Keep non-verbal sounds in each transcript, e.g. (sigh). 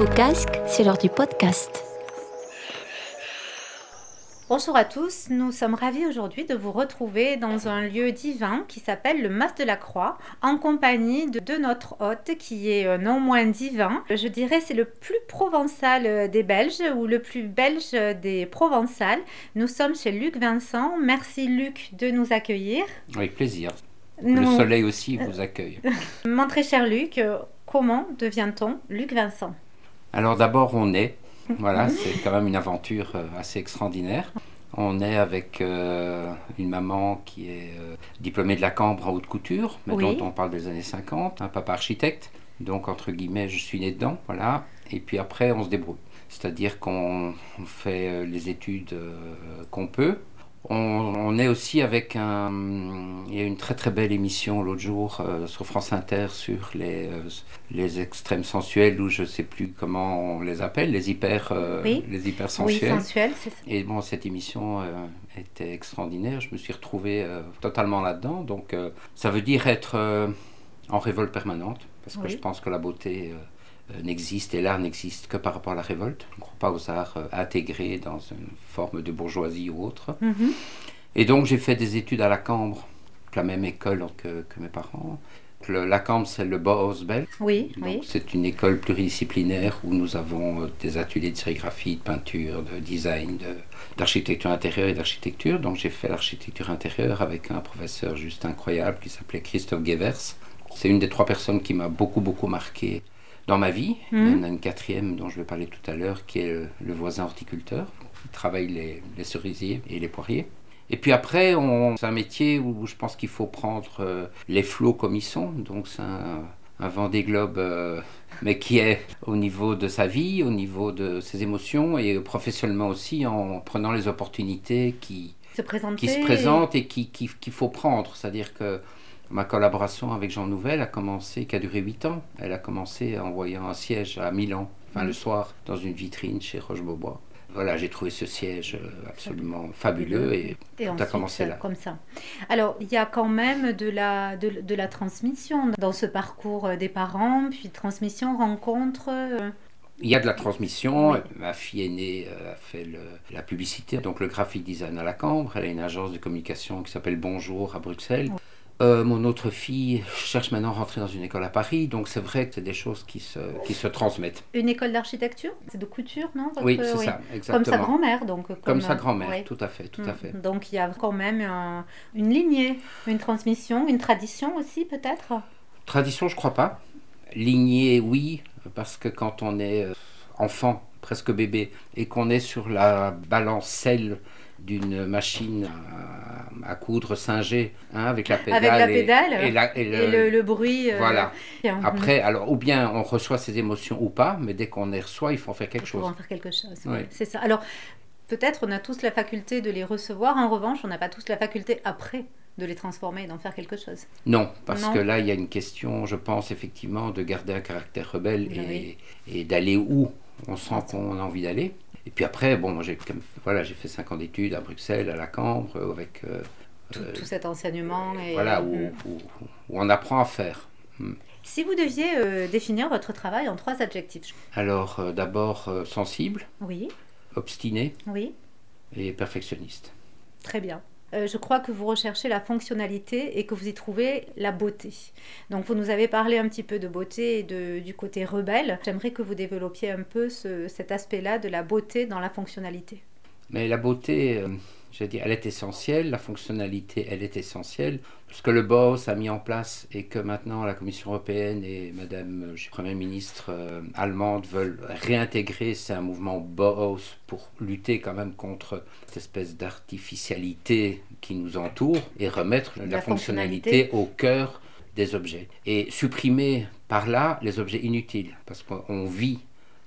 vos casques, c'est l'heure du podcast. Bonjour à tous, nous sommes ravis aujourd'hui de vous retrouver dans un lieu divin qui s'appelle le Mas de la Croix, en compagnie de, de notre hôte qui est euh, non moins divin. Je dirais c'est le plus provençal euh, des Belges ou le plus belge des Provençales. Nous sommes chez Luc Vincent. Merci Luc de nous accueillir. Avec plaisir. Nous- Le soleil aussi vous accueille. (laughs) Mon très cher Luc, euh, comment devient-on Luc Vincent? Alors d'abord, on est. Voilà, c'est quand même une aventure euh, assez extraordinaire. On est avec euh, une maman qui est euh, diplômée de la Cambre en haute couture, mais Oui. dont on parle des années 50, un papa architecte. Donc, entre guillemets, je suis né dedans, voilà. Et puis après, on se débrouille. C'est-à-dire qu'on on fait les études euh, qu'on peut. On, on est aussi avec un... Il y a une très très belle émission l'autre jour euh, sur France Inter sur les, euh, les extrêmes sensuels, ou je sais plus comment on les appelle, les hyper, euh, Oui. les hyper Oui, sensuels. ça. Et bon, cette émission était extraordinaire. Je me suis retrouvé totalement là-dedans. Donc, ça veut dire être en révolte permanente, parce que je pense que la beauté n'existe et l'art n'existe que par rapport à la révolte. On ne croit pas aux arts euh, intégrés dans une forme de bourgeoisie ou autre. Mhm. Et donc, j'ai fait des études à la Cambre, la même école que, que mes parents. Le- la Cambre, c'est le Bauhaus belge. Oui, Donc, oui. C'est une école pluridisciplinaire où nous avons euh, des ateliers de sérigraphie, de peinture, de design, de- d'architecture intérieure et d'architecture. Donc j'ai fait l'architecture intérieure avec un professeur juste incroyable qui s'appelait Christophe Guevers. C'est une des trois personnes qui m'a beaucoup, beaucoup marqué dans ma vie. Il y en a une quatrième dont je vais parler tout à l'heure qui est le, le voisin horticulteur. Il travaille les, les cerisiers et les poiriers. Et puis après, on- c'est un métier où je pense qu'il faut prendre euh, les flots comme ils sont. Donc c'est un, un Vendée Globe, euh, mais qui est au niveau de sa vie, au niveau de ses émotions et professionnellement aussi en prenant les opportunités qui, Se qui présentent et qui- qui- qu'il faut prendre. C'est-à-dire que ma collaboration avec Jean Nouvel a commencé, qui a duré 8 ans. Elle a commencé en voyant un siège à Milan, enfin le soir, dans une vitrine chez Roche-Beaubois. Voilà, j'ai trouvé ce siège euh, absolument fabuleux et, Et tout a commencé là. Comme ça. Alors, il y a quand même de la, de, de la transmission dans ce parcours euh, des parents, puis transmission, rencontre. euh, Il y a de la transmission. Oui. Ma fille aînée a fait le- la publicité, donc le graphic design à la Cambre. Elle a une agence de communication qui s'appelle Bonjour à Bruxelles. Euh, mon autre fille cherche maintenant à rentrer dans une école à Paris, donc c'est vrai que c'est des choses qui se, qui se transmettent. Une école d'architecture C'est de couture, non votre- Oui, c'est oui. ça, Comme exactement. sa grand-mère, donc. Comme, Comme sa euh, grand-mère, tout à fait, tout à Mm. fait. Donc, il y a quand même un- une lignée, une transmission, une tradition aussi, peut-être? Tradition, je crois pas. Lignée, oui, parce que quand on est euh, enfant, presque bébé, et qu'on est sur la balancelle d'une machine à, à coudre singée, hein, avec la pédale, Avec la et- pédale et, la- et Et le- bruit. euh, voilà. Après, alors, ou bien on reçoit ces émotions ou pas, mais dès qu'on les reçoit, il faut en faire quelque pour chose. en faire quelque chose. Oui. oui, C'est ça. Alors, peut-être on a tous la faculté de les recevoir. En revanche, on n'a pas tous la faculté après de les transformer et d'en faire quelque chose. Non, parce Non. que là, il y a une question, je pense effectivement, de garder un caractère rebelle et d'aller où on sent qu'on a envie d'aller. Et puis après, bon, moi, j'ai voilà, j'ai fait 5 ans d'études à Bruxelles, à la Cambre, euh, avec euh, Tout, euh, tout cet enseignement. Et, voilà où, où- où on apprend à faire. Si vous deviez euh, définir votre travail en trois adjectifs. Alors, euh, d'abord sensible, Oui, obstiné oui, et perfectionniste. très bien. Euh, je crois que vous recherchez la fonctionnalité et que vous y trouvez la beauté. Donc vous nous avez parlé un petit peu de beauté et de, du côté rebelle. J'aimerais que vous développiez un peu ce- cet aspect-là de la beauté dans la fonctionnalité. Mais la beauté, euh, je dis, elle est essentielle, la fonctionnalité, elle est essentielle. Ce que le BOS a mis en place et que maintenant la Commission européenne et Madame euh, je suis Première ministre euh, allemande veulent réintégrer, c'est un mouvement BOS pour lutter quand même contre cette espèce d'artificialité qui nous entoure et remettre la, La fonctionnalité, fonctionnalité. au cœur des objets. Et supprimer par là les objets inutiles. Parce qu'on vit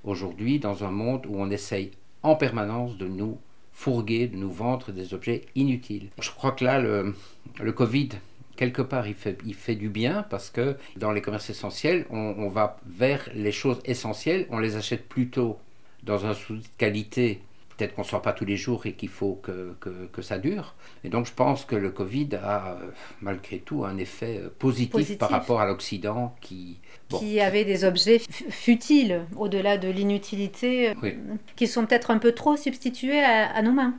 aujourd'hui dans un monde où on essaye en permanence de nous fourguer, de nous vendre des objets inutiles. Je crois que là, le, Covid, quelque part, il fait, il fait du bien parce que dans les commerces essentiels, on, on va vers les choses essentielles, on les achète plutôt dans un souci de qualité peut-être qu'on ne sort pas tous les jours et qu'il faut que, que, que, ça dure. Et donc je pense que le Covid a malgré tout un effet positif, Positif. par rapport à l'Occident qui... bon, Qui avait des objets fu- futiles, au-delà de l'inutilité, euh, Oui. qui sont peut-être un peu trop substitués à, à nos mains.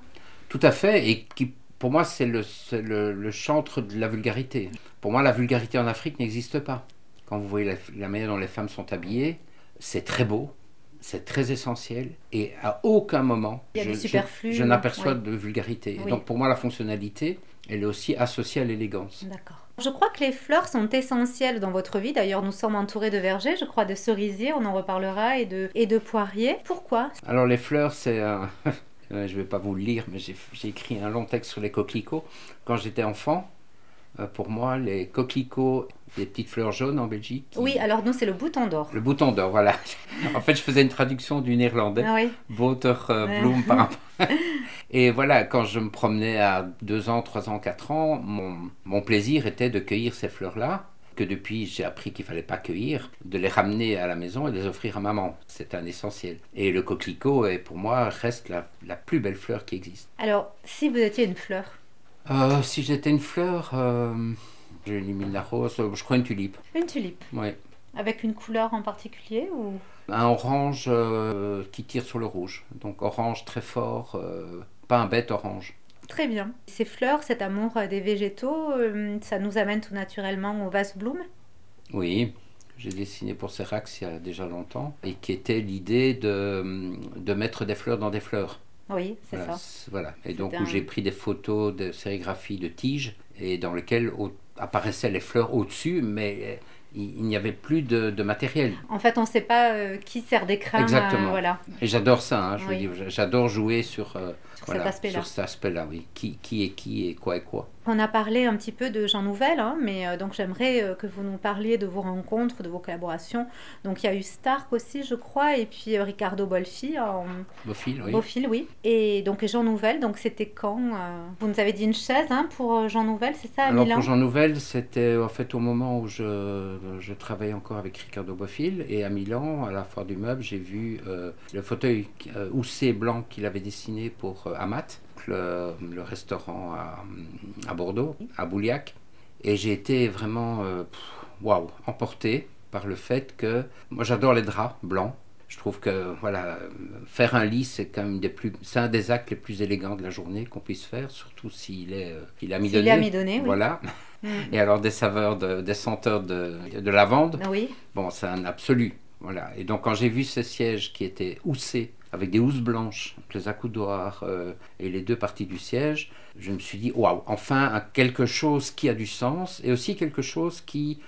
Tout à fait, et qui, pour moi, c'est le, le, le chantre de la vulgarité. Pour moi, la vulgarité en Afrique n'existe pas. Quand vous voyez la, la manière dont les femmes sont habillées, c'est très beau, c'est très essentiel, et à aucun moment Il y a je, je- n'aperçois de vulgarité. Et donc pour moi, la fonctionnalité, elle est aussi associée à l'élégance. D'accord. Je crois que les fleurs sont essentielles dans votre vie. D'ailleurs, nous sommes entourés de vergers, je crois, de cerisiers, on en reparlera, et de, et de poiriers. Pourquoi? Alors les fleurs, c'est un... (laughs) je ne vais pas vous le lire, mais j'ai écrit un long texte sur les coquelicots. Quand j'étais enfant, pour moi, les coquelicots, des petites fleurs jaunes en Belgique. qui- Oui, alors nous, c'est le bouton d'or. Le bouton d'or, voilà. (laughs) en fait, je faisais une traduction du néerlandais, Ah oui, Boterbloem par rapport. Et voilà, quand je me promenais à 2 ans, 3 ans, 4 ans, mon, mon plaisir était de cueillir ces fleurs-là, que depuis j'ai appris qu'il fallait pas cueillir, de les ramener à la maison et de les offrir à maman. C'est un essentiel. Et le coquelicot, est, pour moi, reste la, la plus belle fleur qui existe. Alors, si vous étiez une fleur, Euh, si j'étais une fleur, euh, j'élimine la rose, je crois une tulipe. une tulipe, Oui. avec une couleur en particulier ou? Un orange euh, qui tire sur le rouge. Donc orange très fort, euh, pas un bête orange. Très bien. Ces fleurs, cet amour des végétaux, ça nous amène tout naturellement au vase bloom? Oui, j'ai dessiné pour Serax il y a déjà longtemps, et qui était l'idée de, de mettre des fleurs dans des fleurs. Oui, c'est Voilà, ça. voilà. Et donc un- où j'ai pris des photos de sérigraphie de tiges, et dans lesquelles apparaissaient les fleurs au-dessus, mais euh, il, il n'y avait plus de, de matériel. En fait, on ne sait pas euh, qui sert. Exactement. euh, voilà, Et j'adore ça, hein, je veux Oui. dire, j'adore jouer sur, euh, sur voilà, cet aspect-là. sur cet aspect-là, oui. Qui, qui est qui et quoi est quoi. On a parlé un petit peu de Jean Nouvel, hein, mais donc j'aimerais que vous nous parliez de vos rencontres, de vos collaborations. Donc il y a eu Stark aussi, je crois, et puis Ricardo Bolfi en Beaufil, oui. Beaufil, oui. Et donc Jean Nouvel, donc c'était quand Vous nous avez dit une chaise hein, pour Jean Nouvel, c'est ça, à Alors Milan? pour Jean Nouvel, c'était en fait au moment où je, je travaillais encore avec Ricardo Bofill et à Milan, à la foire du meuble, j'ai vu euh, le fauteuil euh, houssé blanc qu'il avait dessiné pour euh, Amat, le, restaurant à, Bordeaux, à Bouliac. Et j'ai été vraiment euh, waouh, emporté par le fait que moi j'adore les draps blancs. Je trouve que voilà, faire un lit, c'est quand même des plus, c'est un des actes les plus élégants de la journée qu'on puisse faire, surtout s'il est, euh, il est S'il est amidonné, oui. Voilà. Mm. Et alors des saveurs, de, des senteurs de, de lavande, Oui, bon, c'est un absolu. Voilà. Et donc quand j'ai vu ces sièges qui étaient houssés, avec des housses blanches, les accoudoirs euh, et les deux parties du siège, je me suis dit, waouh, enfin quelque chose qui a du sens et aussi quelque chose qui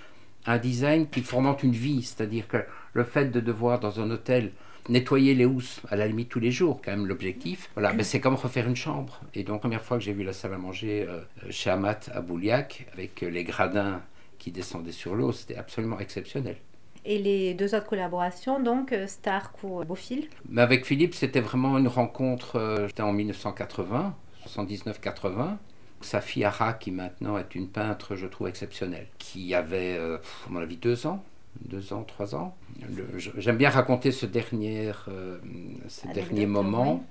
un design qui fomente une vie, c'est-à-dire que le fait de devoir dans un hôtel nettoyer les housses à la limite tous les jours, quand même l'objectif. Voilà, mais c'est comme refaire une chambre. Et donc, la première fois que j'ai vu la salle à manger euh, chez Amat à Bouliac, avec euh, les gradins qui descendaient sur l'eau, c'était absolument exceptionnel. et les deux autres collaborations, donc euh, Stark ou euh, Beaufil? Mais avec Philippe, c'était vraiment une rencontre, euh, c'était en 1980, 79-80. Sa fille Ara, qui maintenant est une peintre, je trouve, exceptionnelle, qui avait, euh, à mon avis, deux ans, deux ans, trois ans. J'aime bien raconter ce dernier, euh, ces derniers moments.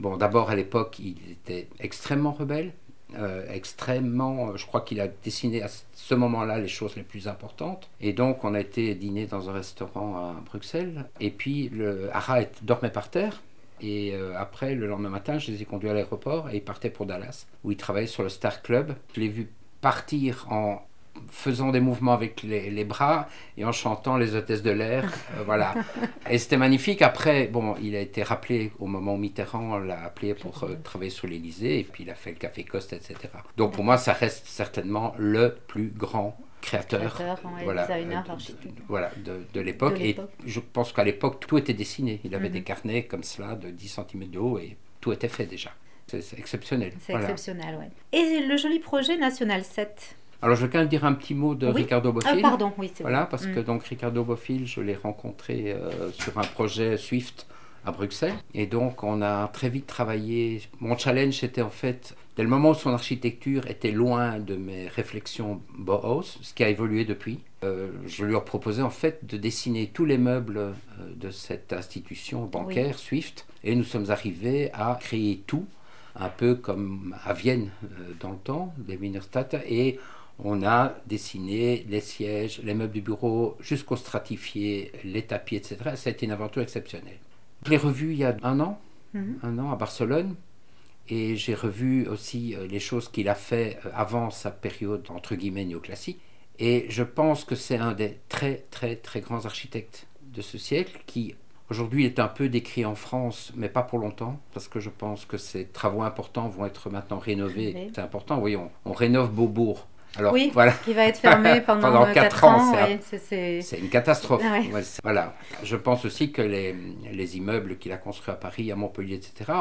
Bon, d'abord, à l'époque, il était extrêmement rebelle, euh, extrêmement... Je crois qu'il a dessiné à ce moment-là les choses les plus importantes. Et donc, on a été dîner dans un restaurant à Bruxelles. Et puis, le Ara est- dormait par terre. Et euh, après, le lendemain matin, je les ai conduits à l'aéroport et ils partaient pour Dallas, où ils travaillaient sur le Star Club. Je l'ai vu partir en faisant des mouvements avec les, les bras et en chantant les hôtesses de l'air. euh, voilà. (laughs) Et c'était magnifique. Après, bon, il a été rappelé au moment où Mitterrand l'a appelé pour euh, travailler sur l'Élysée et puis il a fait le Café Coste, etc. Donc pour moi, ça reste certainement le plus grand créateur, Créateur, ouais, voilà, designer, euh, de- voilà, de, de l'époque. Et je pense qu'à l'époque, tout était dessiné. Il avait Mhm. des carnets comme cela de 10 cm de haut et tout était fait déjà. C'est exceptionnel. C'est Voilà. exceptionnel, ouais. Et le joli projet National 7. Alors je veux quand même dire un petit mot de Oui. Ricardo Ah, Bofill. pardon, oui, c'est Voilà, parce Mm. que donc Ricardo Bofill, je l'ai rencontré euh, sur un projet Swift à Bruxelles. Et donc on a très vite travaillé. Mon challenge c'était en fait, dès le moment où son architecture était loin de mes réflexions Bauhaus, ce qui a évolué depuis, euh, je lui ai proposé en fait de dessiner tous les meubles euh, de cette institution bancaire Swift Et nous sommes arrivés à créer tout, un peu comme à Vienne euh, dans le temps, des Minerstadt, et on a dessiné les sièges, les meubles de bureau, jusqu'au stratifié, les tapis, etc. Été une aventure exceptionnelle. Je l'ai revu il y a un an, Mhm. un an à Barcelone, et j'ai revu aussi euh, les choses qu'il a fait euh, avant sa période entre guillemets néoclassique. Et je pense que c'est un des très très très grands architectes de ce siècle qui aujourd'hui est un peu décrit en France, mais pas pour longtemps, parce que je pense que ces travaux importants vont être maintenant rénovés. C'est important, on, on rénove Beaubourg. Alors Oui. voilà, Qui va être fermé (laughs) pendant, Pendant 4 quatre ans. ans, c'est une catastrophe. Ouais. Ouais, c'est- voilà. Je pense aussi que les, les immeubles qu'il a construits à Paris, à Montpellier, etc.,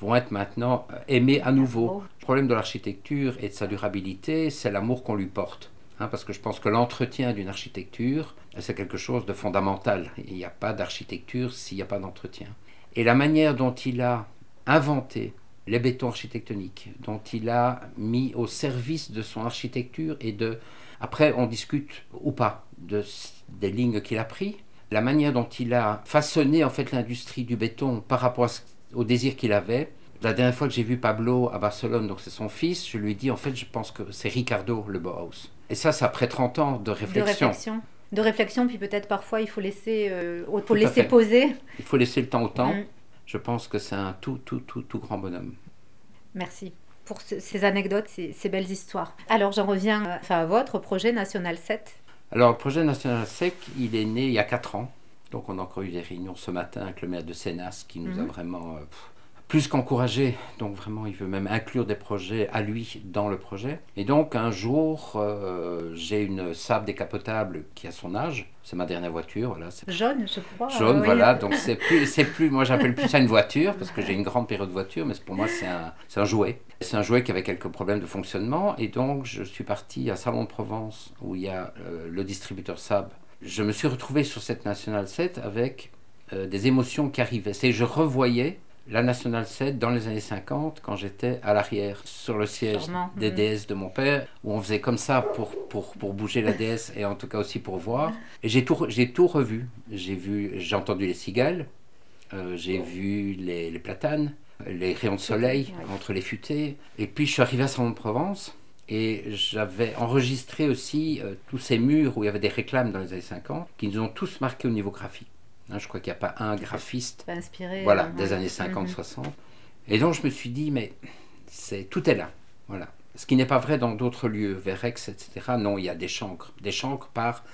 vont être maintenant euh, aimés à nouveau. Le problème de l'architecture et de sa durabilité, c'est l'amour qu'on lui porte. Hein, parce que je pense que l'entretien d'une architecture, c'est quelque chose de fondamental. Il n'y a pas d'architecture s'il n'y a pas d'entretien. Et la manière dont il a inventé les bétons architectoniques, dont il a mis au service de son architecture et de... Après, on discute ou pas de, des lignes qu'il a pris, la manière dont il a façonné en fait l'industrie du béton par rapport ce- au désir qu'il avait. La dernière fois que j'ai vu Pablo à Barcelone, donc c'est son fils, je lui ai dit en fait je pense que c'est Ricardo le Bauhaus. Et ça, c'est après 30 ans de de réflexion. réflexion. De réflexion, puis peut-être parfois il faut laisser, euh, faut laisser poser. Il faut laisser le temps au temps. Mm. Je pense que c'est un tout, tout, tout, tout grand bonhomme. Merci pour ce- ces anecdotes, ces, ces belles histoires. Alors j'en reviens euh, enfin, à votre projet National 7. Alors, le projet national sec, il est né il y a 4 ans. Donc, on a encore eu des réunions ce matin avec le maire de Sénas qui nous a Mhm. vraiment euh, pff, plus qu'encouragé. Donc, vraiment, il veut même inclure des projets à lui dans le projet. Et donc, un jour, euh, j'ai une Saab décapotable qui a son âge. C'est ma dernière voiture. Voilà, Jaune, je crois. jaune, euh, oui. voilà. Donc, c'est plus, c'est plus, moi, j'appelle plus ça une voiture parce que j'ai une grande période de voiture, mais pour moi, c'est un, c'est un jouet. C'est un jouet qui avait quelques problèmes de fonctionnement. Et donc, je suis parti à Salon de Provence où il y a euh, le distributeur Saab. Je me suis retrouvé sur cette National 7 avec euh, des émotions qui arrivaient. C'est je revoyais la National 7 dans les années 50 quand j'étais à l'arrière sur le siège Sûrement, des mhm. DS de mon père où on faisait comme ça pour, pour, pour bouger la DS et en tout cas aussi pour voir. Et j'ai tout, j'ai tout revu. J'ai vu, j'ai entendu les cigales, euh, j'ai vu les, les platanes, les rayons de soleil Ouais. entre les futaies. Et puis je suis arrivé à Salon de Provence et j'avais enregistré aussi euh, tous ces murs où il y avait des réclames dans les années 50 qui nous ont tous marqués au niveau graphique. Hein, je crois qu'il n'y a pas un graphiste Pas inspiré. voilà, euh, des ouais. années 50, Mhm. 60. Et donc je me suis dit, mais c'est tout est là. Voilà. Ce qui n'est pas vrai dans d'autres lieux, Verex, etc. Non, il y a des chancres. Des chancres par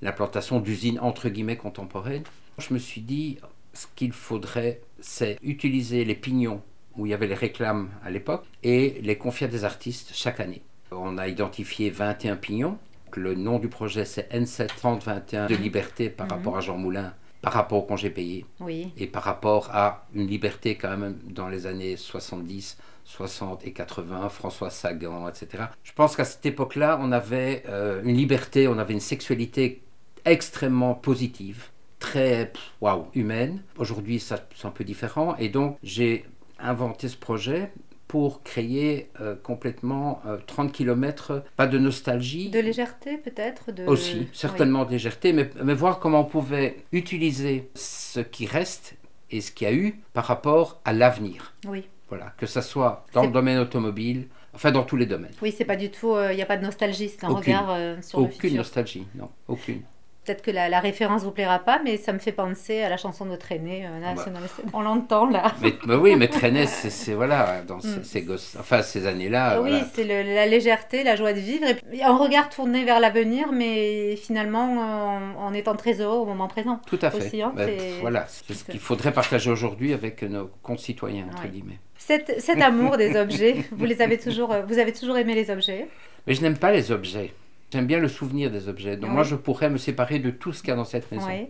l'implantation d'usines entre guillemets contemporaines. Je me suis dit, ce qu'il faudrait, c'est utiliser les pignons où il y avait les réclames à l'époque et les confier à des artistes chaque année. On a identifié 21 pignons. Le nom du projet, c'est N7 3021 de liberté par Mhm. rapport à Jean Moulin, par rapport au congé payé Oui. et par rapport à une liberté quand même dans les années 70, 60 et 80, François Sagan, etc. Je pense qu'à cette époque-là, on avait euh, une liberté, on avait une sexualité extrêmement positive, très waouh, humaine. Aujourd'hui, ça- c'est un peu différent. Et donc, j'ai inventé ce projet pour créer euh, complètement euh, 30 km, pas de nostalgie, De légèreté peut-être de... aussi, certainement de légèreté, mais, mais voir comment on pouvait utiliser ce qui reste et ce qu'il y a eu par rapport à l'avenir. Oui. Voilà, que ce soit dans le domaine automobile, enfin dans tous les domaines. Oui, c'est pas du tout... Il n'y a pas de nostalgie, c'est un Aucune. regard euh, sur le Aucune nostalgie, non, aucune. Peut-être que la, la référence vous plaira pas, mais ça me fait penser à la chanson de notre aîné, euh, Bah. National 7. On l'entend là. Mais, mais oui, mais traîner, (laughs) c'est voilà, dans ces, Mm. ces gosses, enfin ces années-là, oui, voilà. c'est la légèreté, la joie de vivre, et puis un regard tourné vers l'avenir, mais finalement euh, en, en étant très heureux au moment présent. Tout à fait. aussi, hein, c'est- voilà, c'est ce qu'il faudrait partager aujourd'hui avec nos concitoyens, entre Ouais. guillemets. Cet, cet (laughs) amour des objets, vous les avez toujours, euh, vous avez toujours aimé les objets? Mais je n'aime pas les objets. J'aime bien le souvenir des objets. Donc Oui. moi, je pourrais me séparer de tout ce qu'il y a dans cette maison. Oui,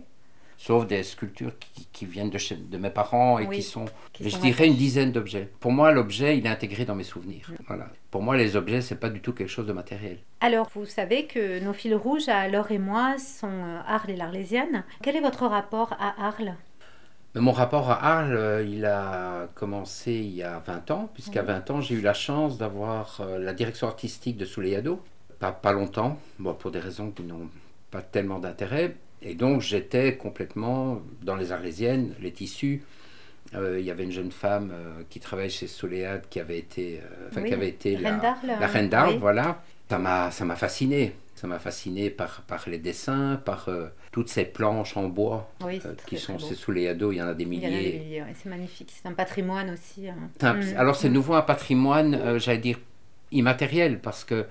sauf des sculptures qui, qui viennent de, chez- de mes parents et Oui, qui sont, qui je sont dirais, une dizaine d'objets. Pour moi, l'objet, il est intégré dans mes souvenirs. Voilà. Pour moi, les objets, c'est pas du tout quelque chose de matériel. Alors, vous savez que nos fils rouges à Laure et moi sont euh, Arles et l'Arlésienne. Quel est votre rapport à Arles? Mais mon rapport à Arles, euh, il a commencé il y a 20 ans, puisqu'à Oui. 20 ans, j'ai eu la chance d'avoir euh, la direction artistique de Souleyado. Pas, pas longtemps, bon, pour des raisons qui n'ont pas tellement d'intérêt. Et donc, j'étais complètement dans les Arlésiennes, les tissus, Euh, il y avait une jeune femme euh, qui travaille chez Soléade qui avait été, euh, enfin, Oui, qui avait été la, reine d'Arles, oui. voilà. Ça m'a, ça m'a fasciné. Ça m'a fasciné par, par les dessins, par toutes ces planches en bois Oui, qui sont chez Soléado. Il y en a des Il y en a des milliers. milliers, ouais, c'est magnifique. C'est un patrimoine aussi. hein. Un- Mm. Alors c'est nouveau un patrimoine, j'allais dire, immatériel, parce que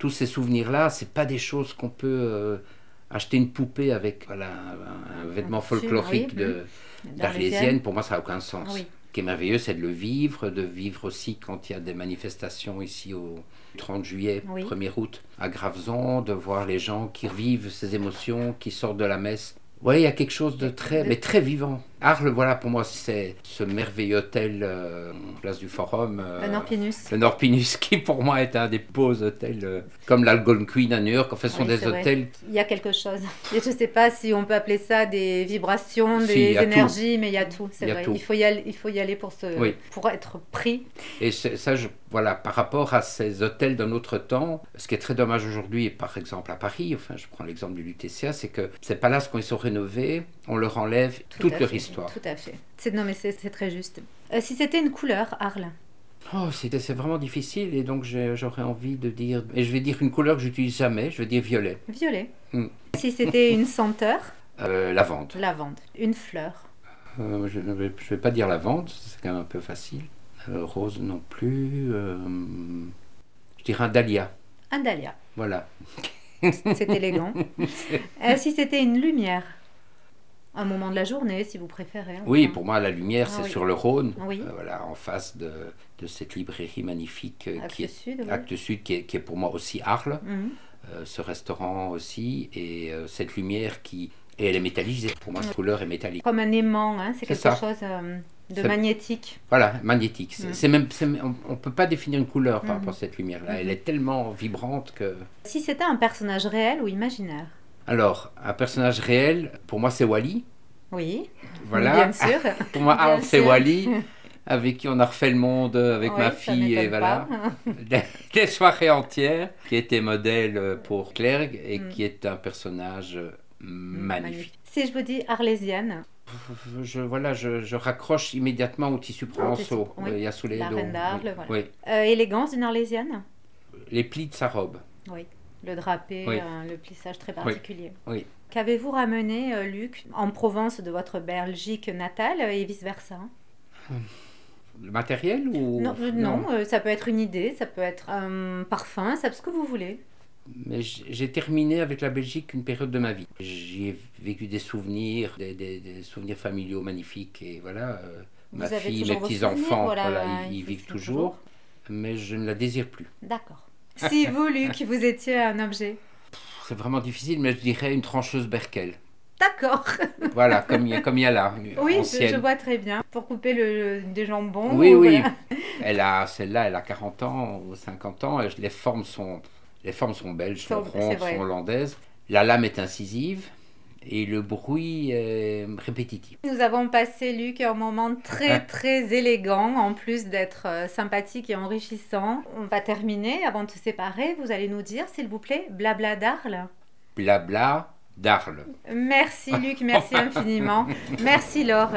tous ces souvenirs-là, c'est pas des choses qu'on peut euh, acheter une poupée avec voilà, un, un vêtement folklorique oui, D'Arlésienne. Pour moi, ça n'a aucun sens. Oui. Ce qui est merveilleux, c'est de le vivre, de vivre aussi quand il y a des manifestations ici au 30 juillet, Oui. 1er août, à Graveson, de voir les gens qui revivent ces émotions, qui sortent de la messe. Ouais, il y a quelque chose de très, mais très vivant. Arles, voilà, pour moi, c'est ce merveilleux hôtel, euh, place du Forum. euh, Le Norpinus. le Norpinus, (laughs) qui pour moi est un des beaux hôtels, euh, comme l'Algonquin à New York. En fait, ce sont Oui, des hôtels Il y a quelque chose. Et (laughs) je ne sais pas si on peut appeler ça des vibrations, des énergies, mais il y a tout. C'est Il vrai. tout. Faut y aller. Il faut y aller pour se, Oui. pour être pris. Et ça, je, voilà, par rapport à ces hôtels d'un autre temps, ce qui est très dommage aujourd'hui, par exemple à Paris, enfin, je prends l'exemple du Lutetia, c'est que ces palaces, quand ils sont rénovés, on leur enlève Tout toute à leur Tout à fait. Non mais c'est très juste. Euh, si c'était une couleur, Arles. Oh, c'est vraiment difficile, et donc j'aurais envie de dire, et je vais dire une couleur que j'utilise jamais, je vais dire violet, Violet. Mm. Si c'était une senteur, (laughs) Euh, lavande. lavande. Une fleur. Euh, je ne vais, pas dire lavande, c'est quand même un peu facile. Euh, rose non plus. je dirais un dahlia. Un dahlia. Voilà. C'est élégant. (laughs) Si c'était une lumière? Un moment de la journée, si vous préférez. Oui, pour moi, la lumière, Ah c'est oui. sur le Rhône. Oui. Euh, voilà, en face de, de cette librairie magnifique euh, Actes qui est Sud, oui. Actes Sud, qui est, qui est pour moi aussi Arles. Mhm. Euh, ce restaurant aussi. Et cette lumière qui. Et elle est métallisée. Pour moi, cette couleur est métallique. Comme un aimant, hein, c'est quelque ça. chose de magnétique. Voilà, magnétique. Mm. c'est même, on ne peut pas définir une couleur par Mhm. rapport à cette lumière-là. Elle Mhm. est tellement vibrante que. Si c'était un personnage réel ou imaginaire Alors, un personnage réel, pour moi, c'est Wally. Oui, Voilà. bien sûr. (laughs) Pour moi, Arles, c'est. Wally, (laughs) avec qui on a refait le monde avec Oui, ma fille, et voilà. (laughs) Des, des soirées entières, qui était modèle pour Clergue et Mm. qui est un personnage euh, magnifique. Si je vous dis arlésienne, Je, voilà, je, je raccroche immédiatement au tissu provençaux. oui. Euh, Il y a sous les La dos. oui. voilà. Euh, élégance d'une arlésienne Les plis de sa robe. Oui. Le drapé, Oui. euh, le plissage très particulier. Oui. Qu'avez-vous ramené, euh, Luc, en Provence de votre Belgique natale euh, et vice-versa? Le matériel ou Non, non, ça peut être une idée, ça peut être un parfum, ça peut ce que vous voulez. Mais j'ai terminé avec la Belgique une période de ma vie. J'y ai vécu des souvenirs, des, des- des souvenirs familiaux magnifiques et voilà. Vous ma fille, mes vos petits souvenirs, enfants, voilà, voilà, euh, ils, vivent toujours, mais je ne la désire plus. D'accord. Si vous, Luc, vous étiez un objet. C'est vraiment difficile, mais je dirais une trancheuse Berkel. D'accord. Voilà, comme il y a, comme y a là, (laughs) Oui, je, vois très bien. Pour couper le, des jambons. Oui, ou oui. voilà. (laughs) Elle a celle-là, elle a 40 ans ou 50 ans. et Les formes sont, les formes sont belges, sont Sont- rondes, sont hollandaises. La lame est incisive et le bruit est répétitif. Nous avons passé, Luc, un moment très, (laughs) très élégant, en plus d'être euh, sympathique et enrichissant. On va terminer. Avant de se séparer, vous allez nous dire, s'il vous plaît, blabla d'Arles. Blabla d'Arles. Merci, Luc. Merci (laughs) infiniment. Merci, Laure.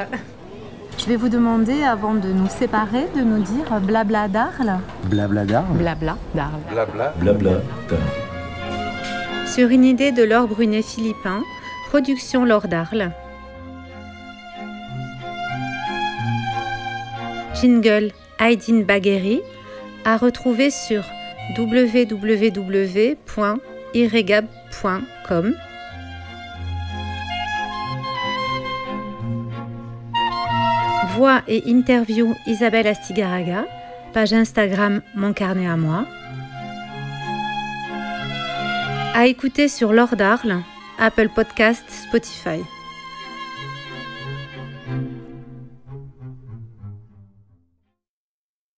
Je vais vous demander, avant de nous séparer, de nous dire blabla d'Arles. Blabla d'Arles. Blabla d'Arles. Blabla. Blabla Sur une idée de Laure Brunet-Philippin, production Laure d'Arles. Jingle Aydin Bagheri à retrouver sur www.irregab.com. Voix et interview Isabelle Astigaraga, page Instagram Mon carnet à moi. À écouter sur Laure d'Arles, Apple Podcast, Spotify.